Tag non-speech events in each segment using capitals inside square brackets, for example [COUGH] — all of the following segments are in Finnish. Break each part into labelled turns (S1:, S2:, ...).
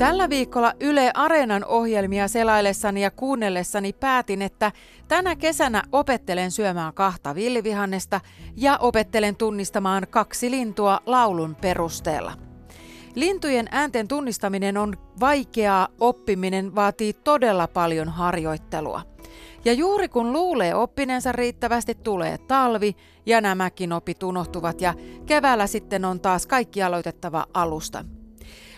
S1: Tällä viikolla Yle Areenan ohjelmia selaillessani ja kuunnellessani päätin, että tänä kesänä opettelen syömään kahta villivihannesta ja opettelen tunnistamaan kaksi lintua laulun perusteella. Lintujen äänten tunnistaminen on vaikeaa, oppiminen vaatii todella paljon harjoittelua. Ja juuri kun luulee oppineensa riittävästi, tulee talvi ja nämäkin opit unohtuvat ja keväällä sitten on taas kaikki aloitettava alusta.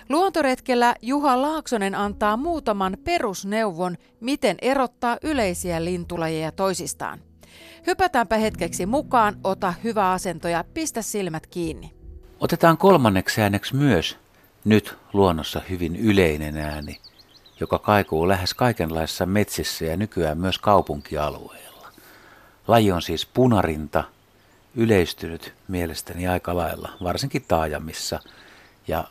S1: Luontoretkellä Juha Laaksonen antaa muutaman perusneuvon, miten erottaa yleisiä lintulajeja toisistaan. Hypätäänpä hetkeksi mukaan, ota hyvä asento ja pistä silmät kiinni.
S2: Otetaan kolmanneksi ääneksi myös nyt luonnossa hyvin yleinen ääni, joka kaikuu lähes kaikenlaisissa metsissä ja nykyään myös kaupunkialueilla. Laji on siis punarinta, yleistynyt mielestäni aika lailla, varsinkin taajamissa, ja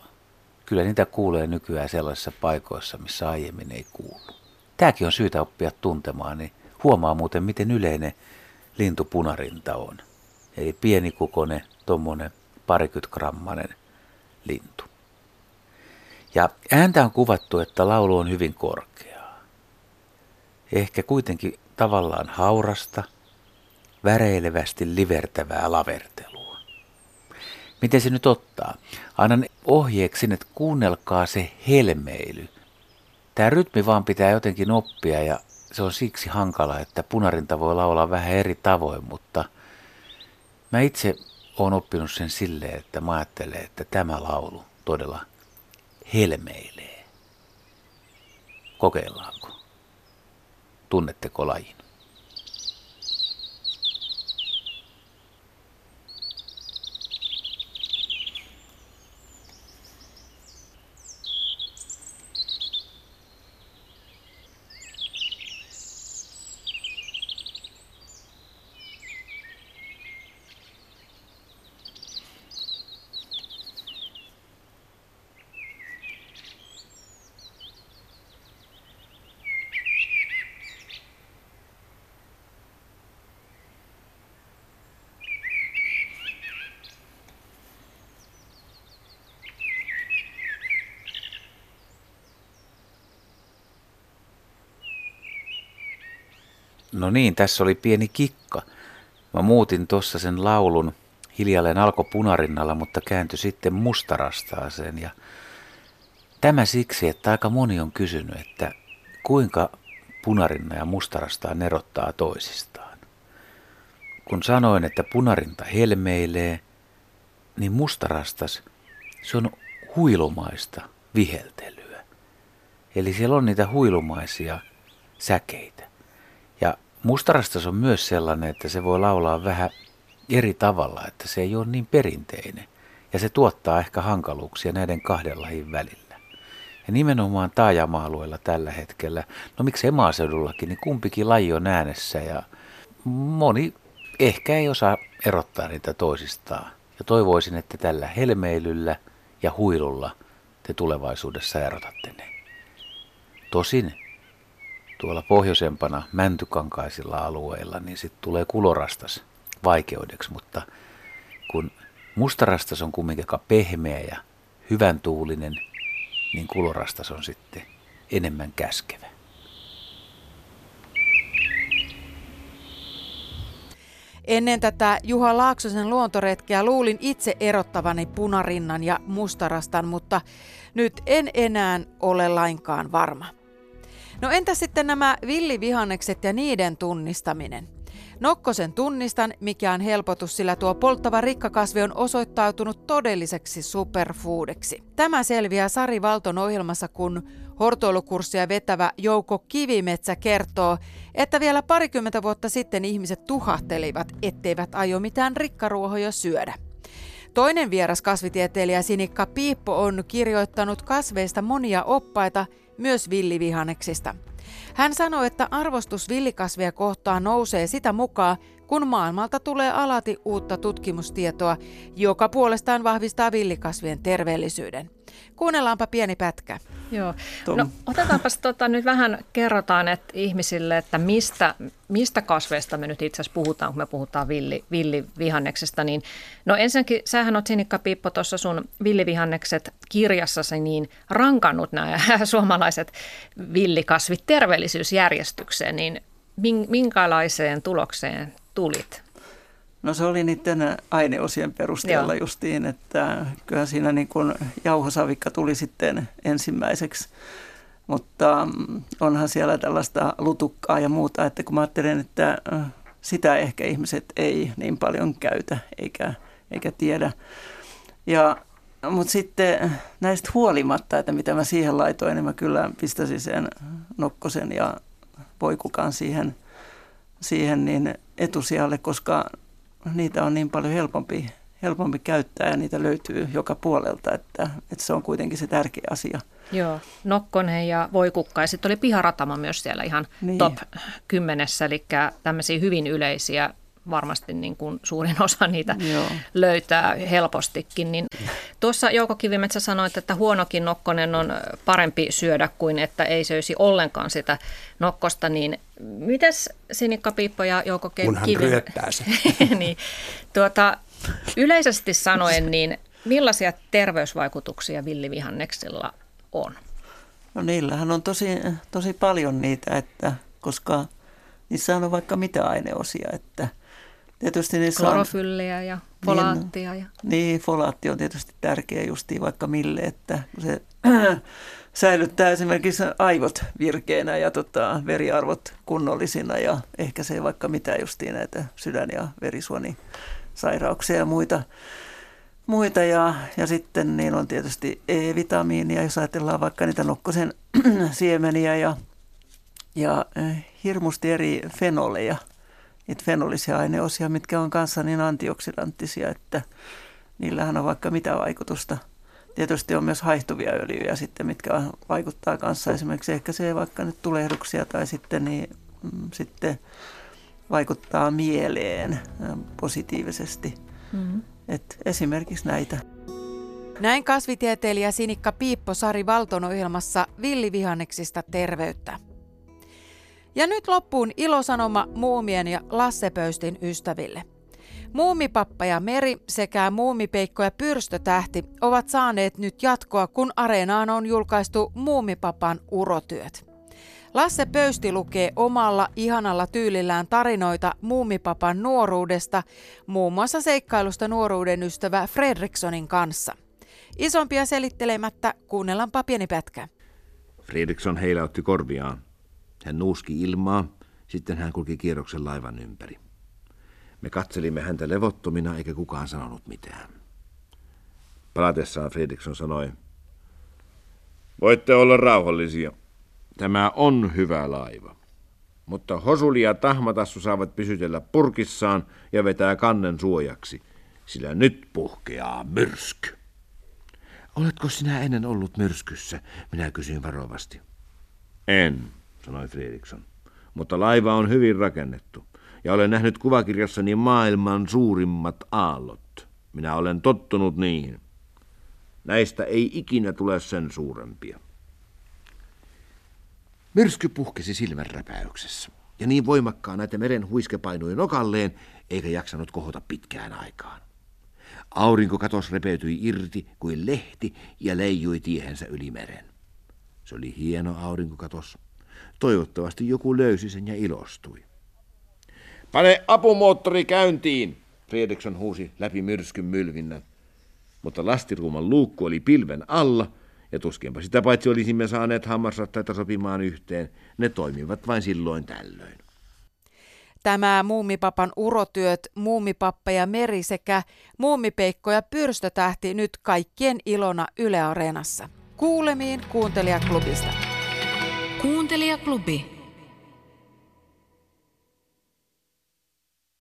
S2: kyllä niitä kuulee nykyään sellaisissa paikoissa, missä aiemmin ei kuulu. Tämäkin on syytä oppia tuntemaan, niin huomaa muuten, miten yleinen lintu punarinta on. Eli pienikukone, tuommoinen parikymmentä lintu. Ja ääntä on kuvattu, että laulu on hyvin korkeaa. Ehkä kuitenkin tavallaan haurasta, väreilevästi livertävää lavertelua. Miten se nyt ottaa? Annan ohjeeksi, että kuunnelkaa se helmeily. Tämä rytmi vaan pitää jotenkin oppia ja se on siksi hankala, että punarinta voi laulaa vähän eri tavoin, mutta mä itse olen oppinut sen silleen, että mä ajattelen, että tämä laulu todella helmeilee. Kokeillaanko? Tunnetteko lajin? No niin, tässä oli pieni kikka. Mä muutin tuossa sen laulun hiljalleen alkoi punarinnalla, mutta kääntyi sitten mustarastaaseen. Ja tämä siksi, että aika moni on kysynyt, että kuinka punarinna ja mustarastaa erottaa toisistaan. Kun sanoin, että punarinta helmeilee, niin mustarastas, se on huilumaista viheltelyä. Eli siellä on niitä huilumaisia säkeitä. Mustarastas on myös sellainen, että se voi laulaa vähän eri tavalla, että se ei ole niin perinteinen. Ja se tuottaa ehkä hankaluuksia näiden kahden lajin välillä. Ja nimenomaan taajama-alueella tällä hetkellä, no miksei maaseudullakin, niin kumpikin laji on äänessä ja moni ehkä ei osaa erottaa niitä toisistaan. Ja toivoisin, että tällä helmeilyllä ja huilulla te tulevaisuudessa erotatte ne. Tosin tuolla pohjoisempana mäntykankaisilla alueilla, niin sitten tulee kulorastas vaikeudeksi, mutta kun mustarastas on kumminkin pehmeä ja hyvän tuulinen, niin kulorastas on sitten enemmän käskevä.
S1: Ennen tätä Juha Laaksosen luontoretkeä luulin itse erottavani punarinnan ja mustarastan, mutta nyt en enää ole lainkaan varma. No entä sitten nämä villivihannekset ja niiden tunnistaminen? Nokkosen tunnistan, mikä on helpotus, sillä tuo polttava rikkakasvi on osoittautunut todelliseksi superfoodeksi. Tämä selviää Sari Valton ohjelmassa, kun hortoilukurssia vetävä Jouko Kivimetsä kertoo, että vielä parikymmentä vuotta sitten ihmiset tuhahtelivat, etteivät aio mitään rikkaruohoja syödä. Toinen vieras kasvitieteilijä Sinikka Piippo on kirjoittanut kasveista monia oppaita, myös villivihaneksista. Hän sanoi, että arvostus villikasvia kohtaan nousee sitä mukaan, kun maailmalta tulee alati uutta tutkimustietoa, joka puolestaan vahvistaa villikasvien terveellisyyden. Kuunnellaanpa pieni pätkä.
S3: Joo. No, otetaanpas tota, nyt vähän, kerrotaan että ihmisille, että mistä, mistä kasveista me nyt itse asiassa puhutaan, kun me puhutaan villi, villivihanneksesta. Niin, no ensinnäkin, sähän oot Sinikka Piippo tuossa sun villivihannekset kirjassasi niin rankannut nämä [LAUGHS] suomalaiset villikasvit terveellisyysjärjestykseen, niin minkälaiseen tulokseen tulit?
S4: No se oli niiden aineosien perusteella Joo. justiin, että kyllä siinä niin kuin jauhosavikka tuli sitten ensimmäiseksi. Mutta mm, onhan siellä tällaista lutukkaa ja muuta, että kun mä ajattelen, että sitä ehkä ihmiset ei niin paljon käytä eikä, eikä tiedä. Ja, mutta sitten näistä huolimatta, että mitä mä siihen laitoin, niin mä kyllä pistäisin sen nokkosen ja poikukan siihen, siihen niin etusijalle, koska niitä on niin paljon helpompi, helpompi käyttää ja niitä löytyy joka puolelta, että, että se on kuitenkin se tärkeä asia.
S3: Joo, Nokkonen ja Voikukka ja sitten oli Piharatama myös siellä ihan niin. top kymmenessä, eli tämmöisiä hyvin yleisiä varmasti niin kuin suurin osa niitä Joo. löytää helpostikin. Niin tuossa Jouko Kivimetsä sanoi, että huonokin nokkonen on parempi syödä kuin että ei söisi ollenkaan sitä nokkosta, niin mites Sinikka Piippo ja Jouko
S5: Kivimetsä? [LAUGHS]
S3: niin, tuota, yleisesti sanoen, niin millaisia terveysvaikutuksia villivihanneksilla on?
S4: No niillähän on tosi, tosi paljon niitä, että koska niissä on vaikka mitä aineosia, että –
S3: Tietysti niissä Klorofylliä on, ja folaattia.
S4: Niin, ja... niin, folaatti on tietysti tärkeä justiin vaikka mille, että se [CLEARS THROAT] säilyttää esimerkiksi aivot virkeänä ja tota, veriarvot kunnollisina ja ehkä se vaikka mitä justiin näitä sydän- ja verisuonisairauksia ja muita. muita ja, ja sitten niin on tietysti E-vitamiinia, jos ajatellaan vaikka niitä nokkosen [CLEARS THROAT] siemeniä ja, ja eh, hirmusti eri fenoleja – niitä fenolisia aineosia, mitkä on kanssa niin antioksidanttisia, että niillähän on vaikka mitä vaikutusta. Tietysti on myös haihtuvia öljyjä sitten, mitkä vaikuttaa kanssa esimerkiksi ehkä se vaikka nyt tulehduksia tai sitten, niin, mm, sitten vaikuttaa mieleen positiivisesti. Mm-hmm. Et esimerkiksi näitä.
S1: Näin kasvitieteilijä Sinikka Piippo Sari Valton ohjelmassa Villivihanneksista terveyttä. Ja nyt loppuun ilosanoma Muumien ja Lasse Pöystin ystäville. Muumipappa ja Meri sekä Muumipeikko ja Pyrstötähti ovat saaneet nyt jatkoa, kun Areenaan on julkaistu Muumipapan urotyöt. Lasse Pöysti lukee omalla ihanalla tyylillään tarinoita Muumipapan nuoruudesta, muun muassa seikkailusta nuoruuden ystävä Fredrikssonin kanssa. Isompia selittelemättä kuunnellaanpa pieni pätkä.
S5: Fredriksson heilautti korviaan. Hän nuuski ilmaa, sitten hän kulki kierroksen laivan ympäri. Me katselimme häntä levottomina, eikä kukaan sanonut mitään. Palatessaan Fredriksson sanoi, Voitte olla rauhallisia. Tämä on hyvä laiva. Mutta Hosuli ja Tahmatassu saavat pysytellä purkissaan ja vetää kannen suojaksi, sillä nyt puhkeaa myrsky. Oletko sinä ennen ollut myrskyssä? Minä kysyin varovasti. En, sanoi Fredriksson. Mutta laiva on hyvin rakennettu, ja olen nähnyt kuvakirjassani maailman suurimmat aallot. Minä olen tottunut niihin. Näistä ei ikinä tule sen suurempia. Myrsky puhkesi silmänräpäyksessä, ja niin voimakkaan että meren huiske painui nokalleen, eikä jaksanut kohota pitkään aikaan. Aurinko katos repeytyi irti kuin lehti ja leijui tiehensä yli meren. Se oli hieno aurinkokatos, Toivottavasti joku löysi sen ja ilostui. Pane apumoottori käyntiin, Fredriksson huusi läpi myrskyn mylvinnän. Mutta lastiruuman luukku oli pilven alla, ja tuskinpa sitä paitsi olisimme saaneet hammasrattaita sopimaan yhteen. Ne toimivat vain silloin tällöin.
S1: Tämä Muumipapan urotyöt, Muumipappa ja Meri sekä Muumipeikko ja Pyrstötähti nyt kaikkien ilona Yle Areenassa. Kuulemiin kuuntelijaklubista.
S6: Kuuntelijaklubi.